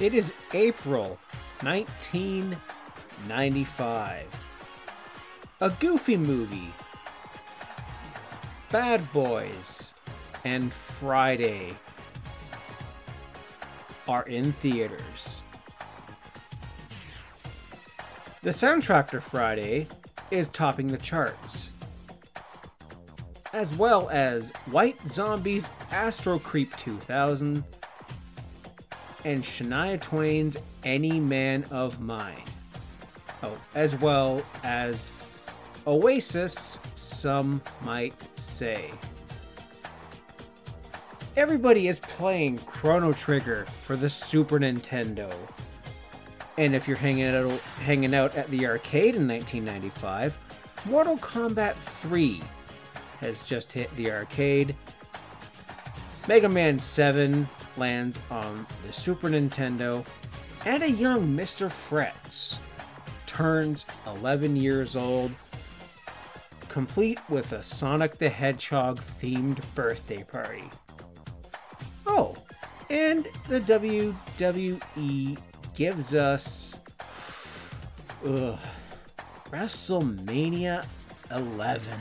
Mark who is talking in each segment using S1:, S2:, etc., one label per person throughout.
S1: It is April 1995. A goofy movie. Bad Boys and Friday are in theaters. The soundtrack to Friday is topping the charts, as well as White Zombie's Astro Creep 2000 and Shania Twain's Any Man of Mine. Oh, as well as Oasis, some might say. Everybody is playing Chrono Trigger for the Super Nintendo. And if you're hanging out, hanging out at the arcade in 1995, Mortal Kombat 3 has just hit the arcade. Mega Man 7 lands on the Super Nintendo, and a young Mr. Fretz turns 11 years old, complete with a Sonic the Hedgehog themed birthday party. Oh, and the WWE gives us ugh, WrestleMania 11.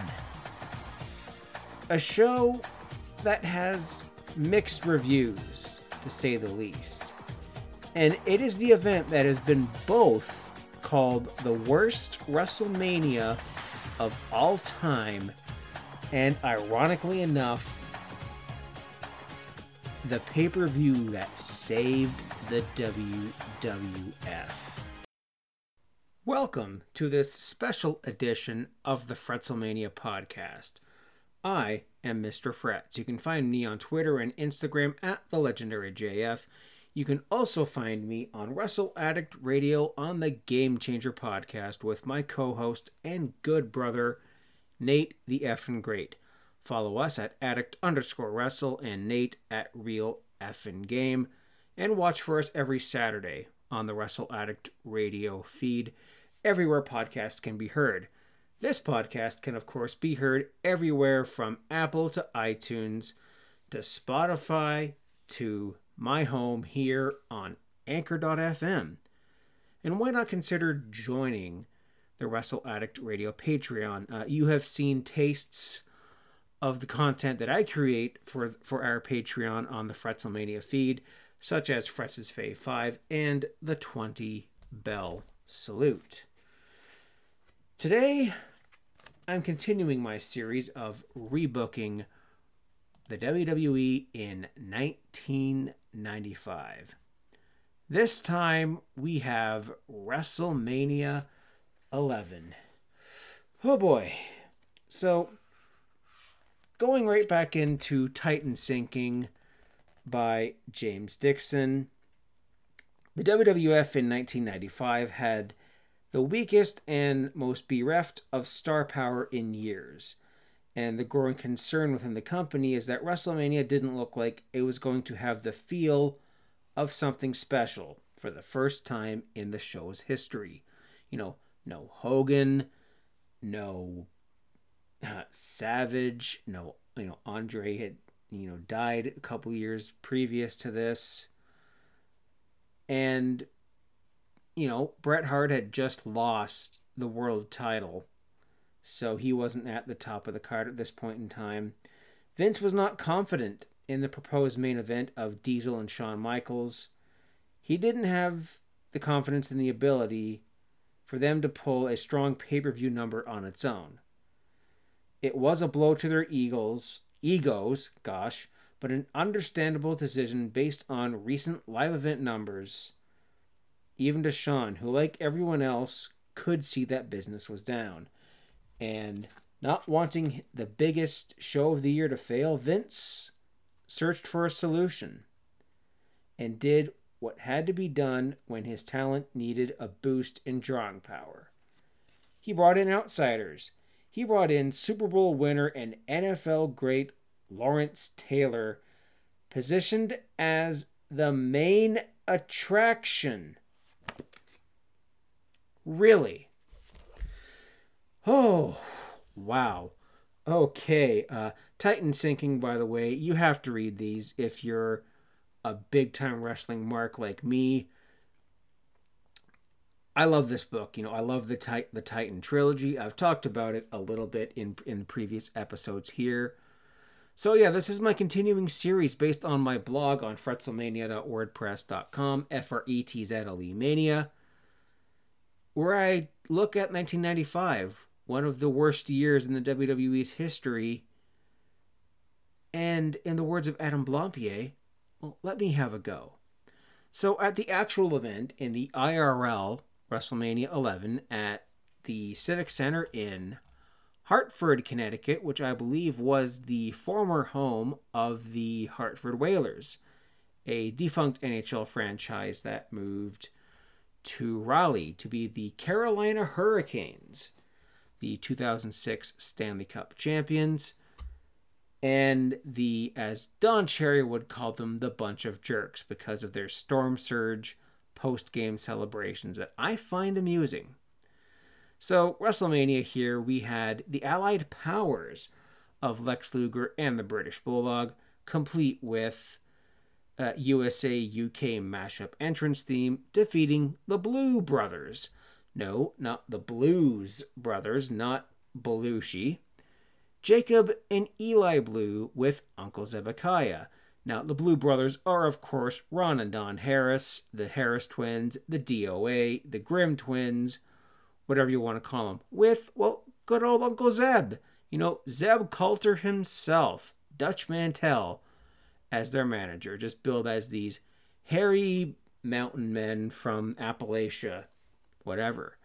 S1: A show that has mixed reviews, to say the least. And it is the event that has been both called the worst WrestleMania of all time, and ironically enough, the pay per view that saved the WWF. Welcome to this special edition of the Fretzelmania podcast. I am Mr. Fretz. You can find me on Twitter and Instagram at the legendary JF. You can also find me on Wrestle Addict Radio on the Game Changer podcast with my co-host and good brother Nate the Effin Great. Follow us at addict underscore wrestle and Nate at real F effin game, and watch for us every Saturday on the Wrestle Addict Radio feed, everywhere podcasts can be heard. This podcast can, of course, be heard everywhere from Apple to iTunes to Spotify to my home here on Anchor.fm. And why not consider joining the Wrestle Addict Radio Patreon? Uh, you have seen tastes of the content that I create for for our Patreon on the Fretzelmania feed, such as Fretz's Fave 5 and the 20 Bell Salute. Today, I'm continuing my series of rebooking the WWE in 1995. This time we have WrestleMania 11. Oh boy. So, going right back into Titan Sinking by James Dixon, the WWF in 1995 had the weakest and most bereft of star power in years. And the growing concern within the company is that WrestleMania didn't look like it was going to have the feel of something special for the first time in the show's history. You know, no Hogan, no uh, Savage, no, you know, Andre had, you know, died a couple years previous to this. And you know, Bret Hart had just lost the world title, so he wasn't at the top of the card at this point in time. Vince was not confident in the proposed main event of Diesel and Shawn Michaels. He didn't have the confidence in the ability for them to pull a strong pay-per-view number on its own. It was a blow to their egos, egos, gosh, but an understandable decision based on recent live event numbers even to Shawn, who, like everyone else, could see that business was down. And not wanting the biggest show of the year to fail, Vince searched for a solution and did what had to be done when his talent needed a boost in drawing power. He brought in outsiders. He brought in Super Bowl winner and NFL great Lawrence Taylor, positioned as the main attraction Really? Oh, wow. Okay. Uh, Titan Sinking, by the way, you have to read these if you're a big time wrestling mark like me, I love this book. You know, I love the Tit- the Titan trilogy. I've talked about it a little bit in in previous episodes here. So yeah, this is my continuing series based on my blog on fretzelmania.wordpress.com, F R E T Z L E Mania, where I look at 1995, one of the worst years in the WWE's history. And in the words of Adam Blampied, well, let me have a go. So at the actual event in the IRL WrestleMania 11 at the Civic Center in Hartford, Connecticut, which I believe was the former home of the Hartford Whalers, a defunct NHL franchise that moved to Raleigh to be the Carolina Hurricanes, the 2006 Stanley Cup champions, and the, as Don Cherry would call them, the bunch of jerks because of their storm surge post game celebrations that I find amusing. So, WrestleMania here, we had the allied powers of Lex Luger and the British Bulldog, complete with uh, USA UK mashup entrance theme, defeating the Blue Brothers. No, not the Blues Brothers, not Belushi. Jacob and Eli Blue with Uncle Zebekiah. Now, the Blue Brothers are, of course, Ron and Don Harris, the Harris twins, the DOA, the Grimm twins, whatever you want to call them, with, well, good old Uncle Zeb. You know, Zeb Colter himself, Dutch Mantell, as their manager, just billed as these hairy mountain men from Appalachia, whatever.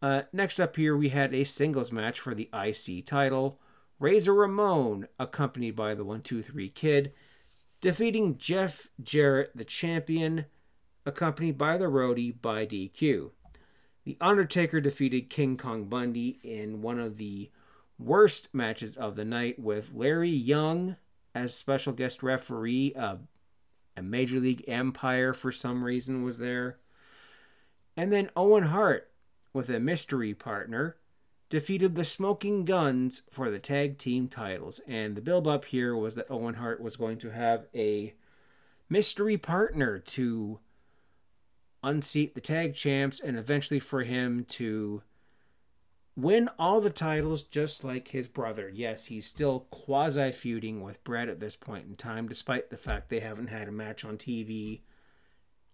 S1: Uh, next up here, we had a singles match for the IC title. Razor Ramon, accompanied by the 123 Kid, defeating Jeff Jarrett, the champion, accompanied by the roadie by DQ. The Undertaker defeated King Kong Bundy in one of the worst matches of the night with Larry Young as special guest referee. Uh, a Major League Empire, for some reason, was there. And then Owen Hart, with a mystery partner, defeated the Smoking Guns for the tag team titles. And the build up here was that Owen Hart was going to have a mystery partner to unseat the tag champs and eventually for him to win all the titles just like his brother. Yes, he's still quasi feuding with Bret at this point in time, despite the fact they haven't had a match on TV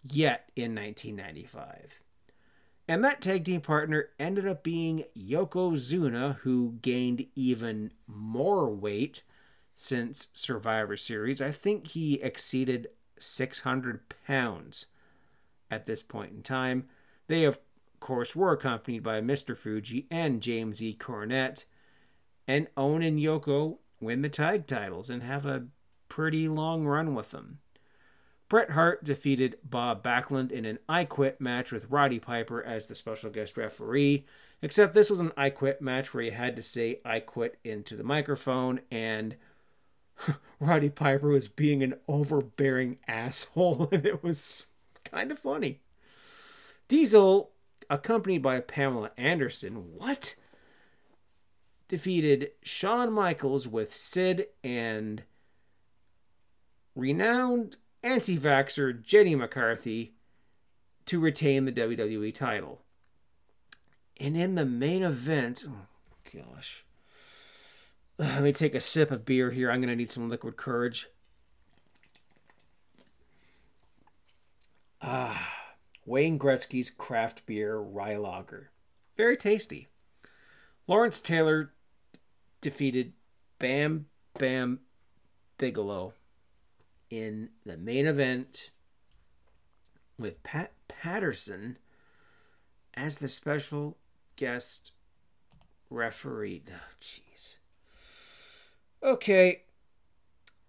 S1: yet in 1995. And that tag team partner ended up being Yokozuna, who gained even more weight since Survivor Series. I think he exceeded 600 pounds at this point in time. They, of course, were accompanied by Mr. Fuji and James E. Cornette. And Owen and Yoko win the tag titles and have a pretty long run with them. Bret Hart defeated Bob Backlund in an I Quit match with Roddy Piper as the special guest referee. Except this was an I Quit match where you had to say I quit into the microphone, and Roddy Piper was being an overbearing asshole, and it was kind of funny. Diesel, accompanied by Pamela Anderson, what? Defeated Shawn Michaels with Sid and renowned anti vaxxer Jenny McCarthy to retain the WWE title. And in the main event, oh gosh. Let me take a sip of beer here. I'm going to need some liquid courage. Wayne Gretzky's craft beer rye lager. Very tasty. Lawrence Taylor defeated Bam Bam Bigelow in the main event with Pat Patterson as the special guest referee. Oh, jeez. Okay,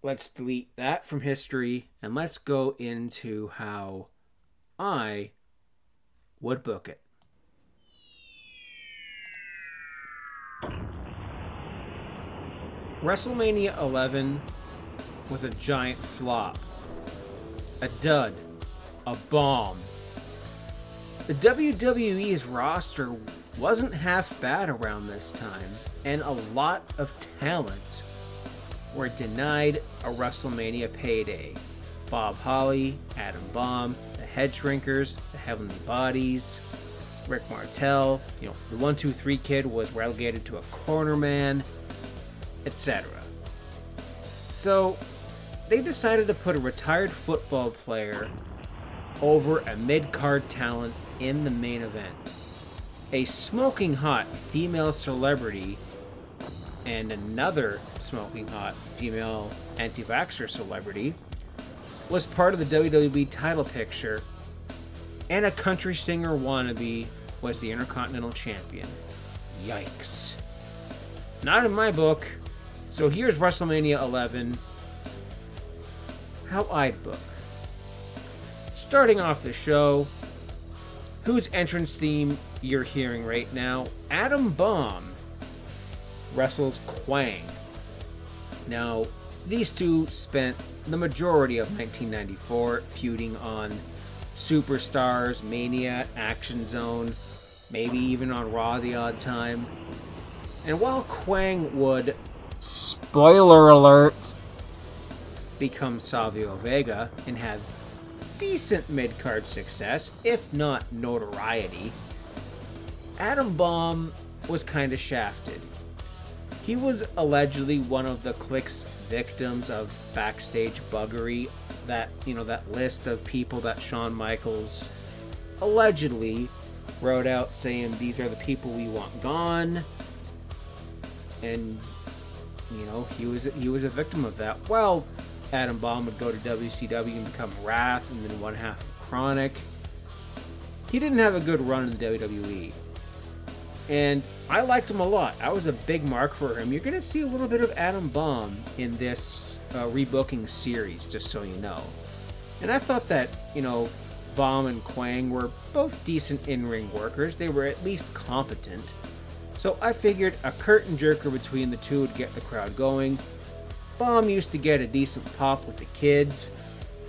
S1: let's delete that from history and let's go into how I would book it. WrestleMania 11 was a giant flop, a dud, a bomb. The WWE's roster wasn't half bad around this time, and a lot of talent were denied a WrestleMania payday. Bob Holly, Adam Bomb, Head Shrinkers, the Heavenly Bodies, Rick Martel. You know, the one two three kid was relegated to a corner man, etc. So they decided to put a retired football player over a mid card talent in the main event. A smoking hot female celebrity and another smoking hot female anti vaxxer celebrity was part of the WWE title picture, and a country singer wannabe was the Intercontinental Champion. Yikes. Not in my book. So here's WrestleMania 11. How I'd book. Starting off the show, whose entrance theme you're hearing right now? Adam Bomb wrestles Kwang. Now, these two spent the majority of 1994 feuding on Superstars, Mania, Action Zone, maybe even on Raw the odd time. And while Kwang would, spoiler alert, become Savio Vega and have decent mid card success, if not notoriety, Adam Bomb was kind of shafted. He was allegedly one of the clique's victims of backstage buggery. That, you know, that list of people that Shawn Michaels allegedly wrote out saying these are the people we want gone. And you know, he was he was a victim of that. Well, Adam Bomb would go to WCW and become Wrath and then one half of Chronic. He didn't have a good run in the WWE and I liked him a lot. I was a big mark for him. You're going to see a little bit of Adam Bomb in this uh, rebooking series, just so you know. And I thought that, you know, Bomb and Kwang were both decent in ring workers. They were at least competent. So I figured a curtain jerker between the two would get the crowd going. Bomb used to get a decent pop with the kids.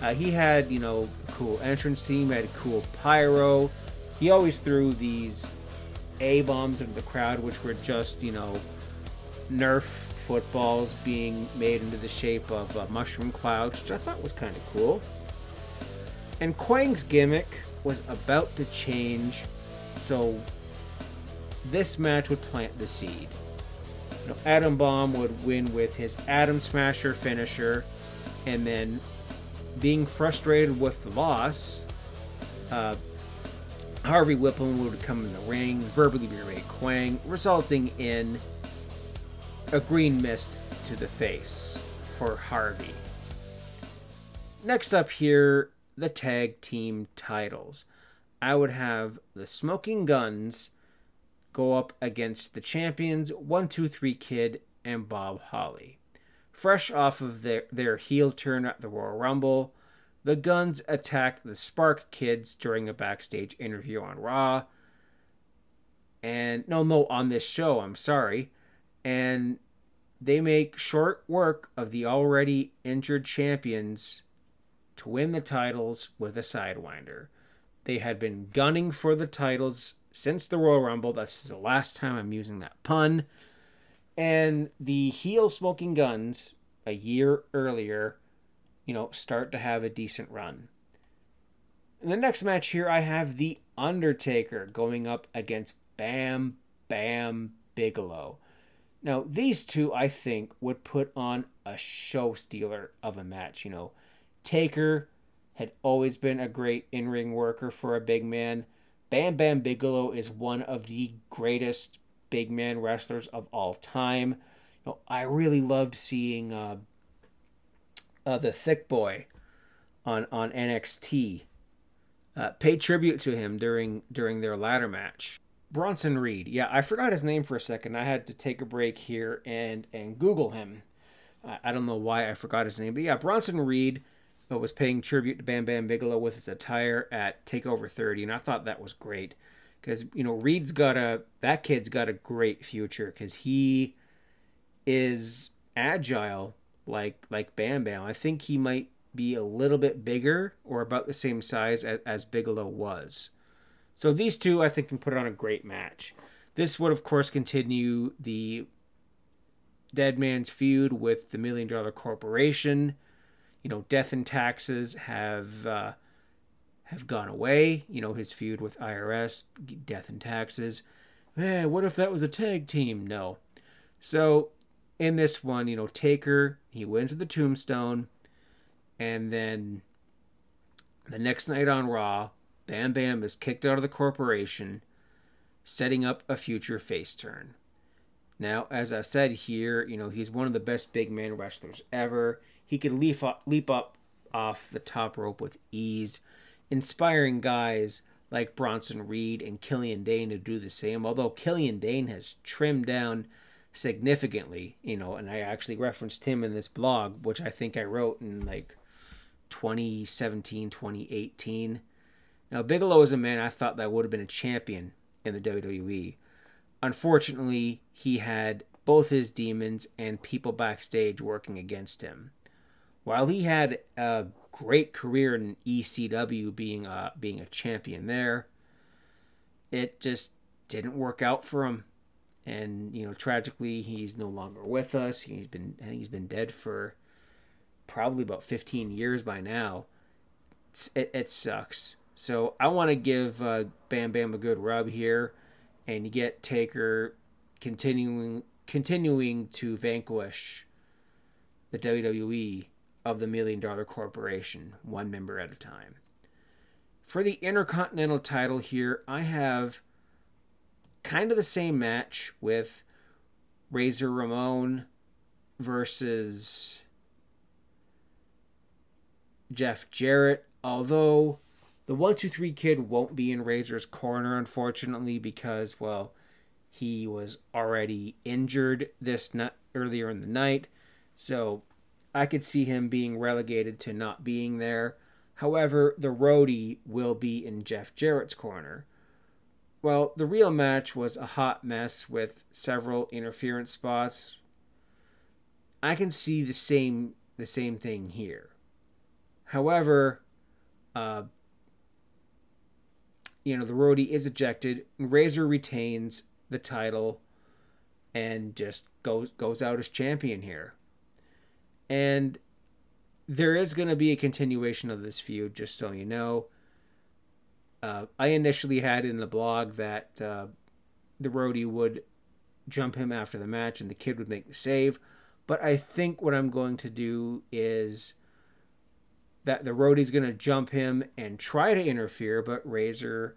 S1: Uh, he had, you know, cool entrance team, had cool pyro. He always threw these a bombs into the crowd, which were just, you know, Nerf footballs being made into the shape of uh, mushroom clouds, which I thought was kind of cool. And Kwang's gimmick was about to change, so this match would plant the seed. You know, Adam Bomb would win with his Atom Smasher finisher, and then being frustrated with the loss, uh, Harvey Wippleman would come in the ring, verbally berate Kwang, resulting in a green mist to the face for Harvey. Next up here, the tag team titles. I would have the Smoking Guns go up against the champions 123 Kid and Bob Holly. Fresh off of their, their heel turn at the Royal Rumble, the Guns attack the Spark Kids during a backstage interview on Raw. And no, no, on this show, I'm sorry. And they make short work of the already injured champions to win the titles with a Sidewinder. They had been gunning for the titles since the Royal Rumble. That's the last time I'm using that pun. And the heel smoking guns a year earlier you know, start to have a decent run. In the next match here, I have The Undertaker going up against Bam Bam Bigelow. Now, these two, I think, would put on a show stealer of a match. You know, Taker had always been a great in ring worker for a big man. Bam Bam Bigelow is one of the greatest big man wrestlers of all time. You know, I really loved seeing uh, uh, the Thick Boy on on NXT. Uh, paid tribute to him during during their ladder match. Bronson Reed. Yeah, I forgot his name for a second. I had to take a break here and and Google him. I, I don't know why I forgot his name, but yeah, Bronson Reed uh, was paying tribute to Bam Bam Bigelow with his attire at Takeover 30, and I thought that was great because you know Reed's got a that kid's got a great future because he is agile like like Bam Bam. I think he might be a little bit bigger or about the same size as, as Bigelow was. So these two, I think, can put on a great match. This would, of course, continue the Dead Man's feud with the Million Dollar Corporation. you know, death and taxes have uh, have gone away. You know, his feud with IRS, death and taxes. Hey, what if that was a tag team? No. So in this one, you know, Taker he wins with the Tombstone, and then the next night on Raw, Bam Bam is kicked out of the corporation, setting up a future face turn. Now, as I said here, you know, he's one of the best big man wrestlers ever. He could leap up, leap up off the top rope with ease, inspiring guys like Bronson Reed and Killian Dain to do the same. Although Killian Dain has trimmed down significantly, you know, and I actually referenced him in this blog, which I think I wrote in like 2017, 2018. Now, Bigelow is a man I thought that would have been a champion in the WWE. Unfortunately, he had both his demons and people backstage working against him. While he had a great career in ECW being a, being a champion there, it just didn't work out for him. And, you know, tragically, he's no longer with us. He's been, I think he's been dead for probably about 15 years by now. It, it sucks. So I want to give uh, Bam Bam a good rub here and you get Taker continuing continuing to vanquish the WWE of the Million Dollar Corporation, one member at a time. For the Intercontinental title here, I have kind of the same match with Razor Ramon versus Jeff Jarrett, although the one two three kid won't be in Razor's corner, unfortunately, because well, he was already injured this night earlier in the night, so I could see him being relegated to not being there. However, the roadie will be in Jeff Jarrett's corner. Well, the real match was a hot mess with several interference spots. I can see the same the same thing here. However, uh, you know, the roadie is ejected, Razor retains the title and just goes goes out as champion here. And there is going to be a continuation of this feud, just so you know. Uh, I initially had in the blog that uh, the roadie would jump him after the match and the kid would make the save. But I think what I'm going to do is that the roadie's going to jump him and try to interfere, but Razor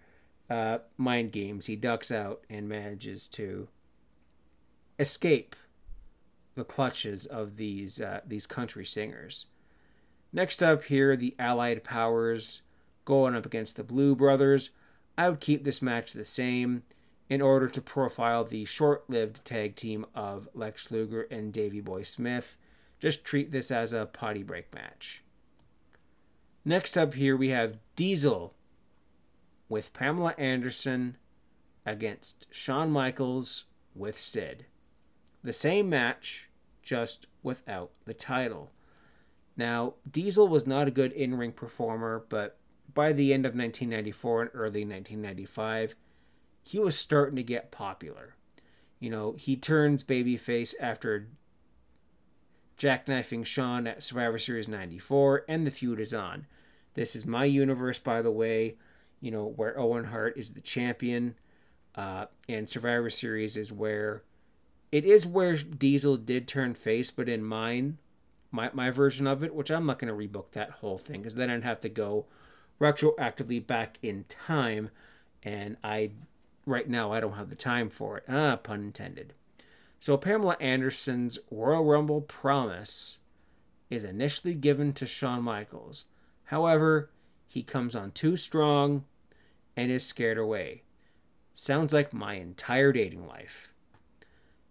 S1: uh, mind games. He ducks out and manages to escape the clutches of these uh, these country singers. Next up here, the Allied Powers going up against the Blue Brothers. I would keep this match the same in order to profile the short-lived tag team of Lex Luger and Davey Boy Smith. Just treat this as a potty break match. Next up here, we have Diesel with Pamela Anderson against Shawn Michaels with Sid. The same match, just without the title. Now, Diesel was not a good in ring performer, but by the end of 1994 and early 1995, he was starting to get popular. You know, he turns babyface after jackknifing Shawn at Survivor Series 94, and the feud is on. This is my universe, by the way. You know where Owen Hart is the champion, uh, and Survivor Series is where it is where Diesel did turn face, but in mine, my my version of it, which I'm not going to rebook that whole thing because then I'd have to go retroactively back in time, and I right now I don't have the time for it. Ah, pun intended. So Pamela Anderson's Royal Rumble promise is initially given to Shawn Michaels. However, he comes on too strong and is scared away. Sounds like my entire dating life.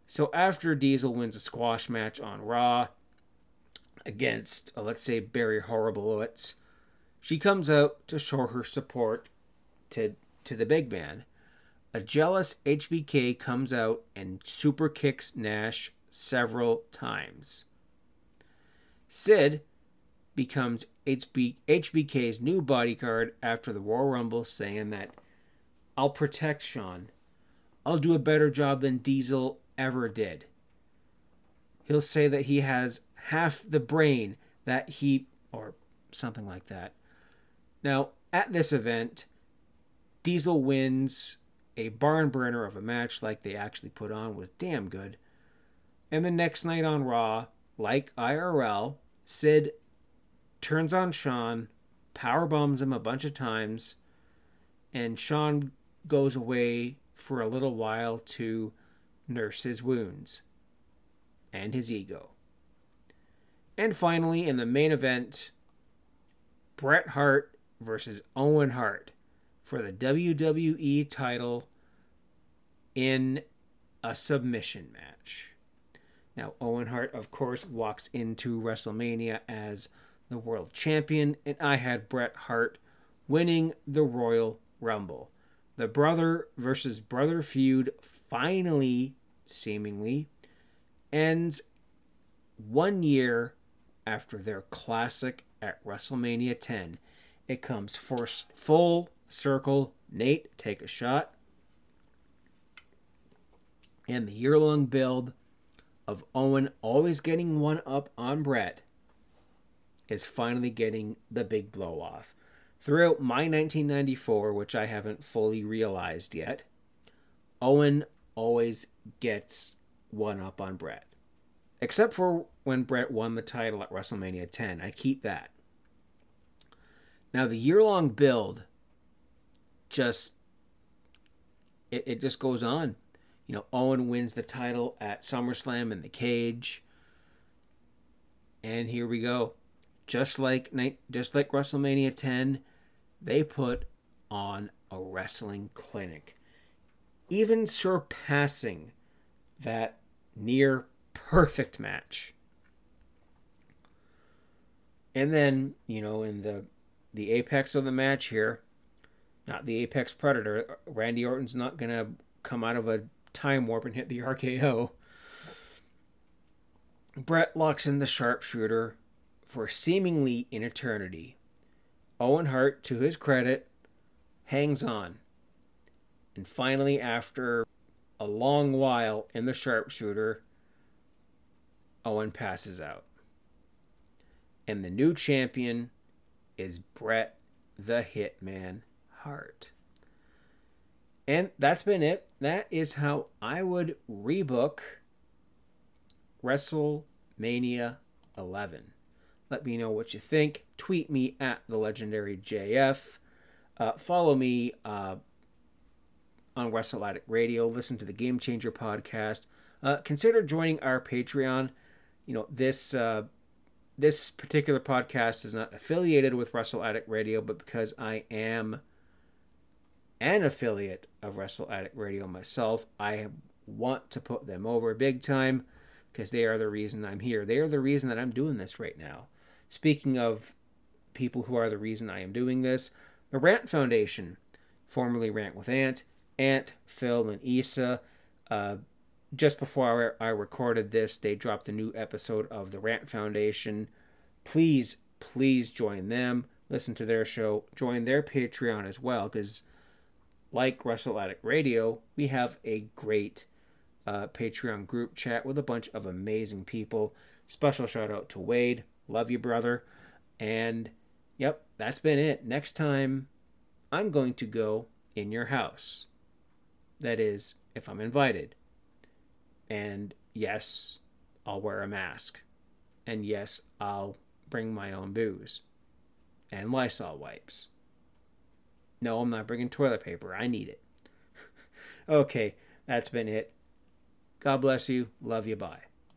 S1: So after Diesel wins a squash match on Raw against, uh, let's say, Barry Horowitz, she comes out to show her support to, to the big man. A jealous HBK comes out and super kicks Nash several times. Sid becomes HB, HBK's new bodyguard after the Royal Rumble, saying that I'll protect Shawn. I'll do a better job than Diesel ever did. He'll say that he has half the brain that he or something like that. Now, at this event, Diesel wins a barn burner of a match like they actually put on was damn good. And the next night on Raw, like IRL, Sid turns on Shawn, power bombs him a bunch of times, and Shawn goes away for a little while to nurse his wounds and his ego. And finally, in the main event, Bret Hart versus Owen Hart for the WWE title in a submission match. Now, Owen Hart, of course, walks into WrestleMania as the world champion, and I had Bret Hart winning the Royal Rumble. The brother versus brother feud finally, seemingly, ends one year after their classic at WrestleMania 10. It comes first full circle. Nate, take a shot. And the year long build of Owen always getting one up on Bret is finally getting the big blow off. Throughout my 1994, which I haven't fully realized yet, Owen always gets one up on Bret. Except for when Bret won the title at WrestleMania 10. I keep that. Now, the year long build just. It, it just goes on. You know, Owen wins the title at SummerSlam in the cage. And here we go. Just like night, just like WrestleMania 10, they put on a wrestling clinic, even surpassing that near perfect match. And then, you know, in the the apex of the match here, not the apex predator, Randy Orton's not going to come out of a time warp and hit the RKO. Bret locks in the sharpshooter for seemingly an eternity. Owen Hart, to his credit, hangs on. And finally, after a long while in the sharpshooter, Owen passes out. And the new champion is Bret the Hitman Hart. And that's been it. That is how I would rebook WrestleMania 11. Let me know what you think. Tweet me at the legendary JF. Uh, follow me uh, on Wrestle Addict Radio. Listen to the Game Changer podcast. Uh, consider joining our Patreon. You know this uh, this particular podcast is not affiliated with Wrestle Addict Radio, but because I am an affiliate of Wrestle Addict Radio myself, I want to put them over big time because they are the reason I'm here. They are the reason that I'm doing this right now. Speaking of people who are the reason I am doing this, the Rant Foundation, formerly Rant with Ant, Ant, Phil, and Issa. Uh, just before I recorded this, they dropped a new episode of the Rant Foundation. Please, please join them. Listen to their show. Join their Patreon as well, because like Wrestle Addict Radio, we have a great uh, Patreon group chat with a bunch of amazing people. Special shout out to Wade. Love you, brother. And yep, that's been it. Next time, I'm going to go in your house. That is, if I'm invited. And yes, I'll wear a mask. And yes, I'll bring my own booze and Lysol wipes. No, I'm not bringing toilet paper. I need it. okay, that's been it. God bless you. Love you. Bye.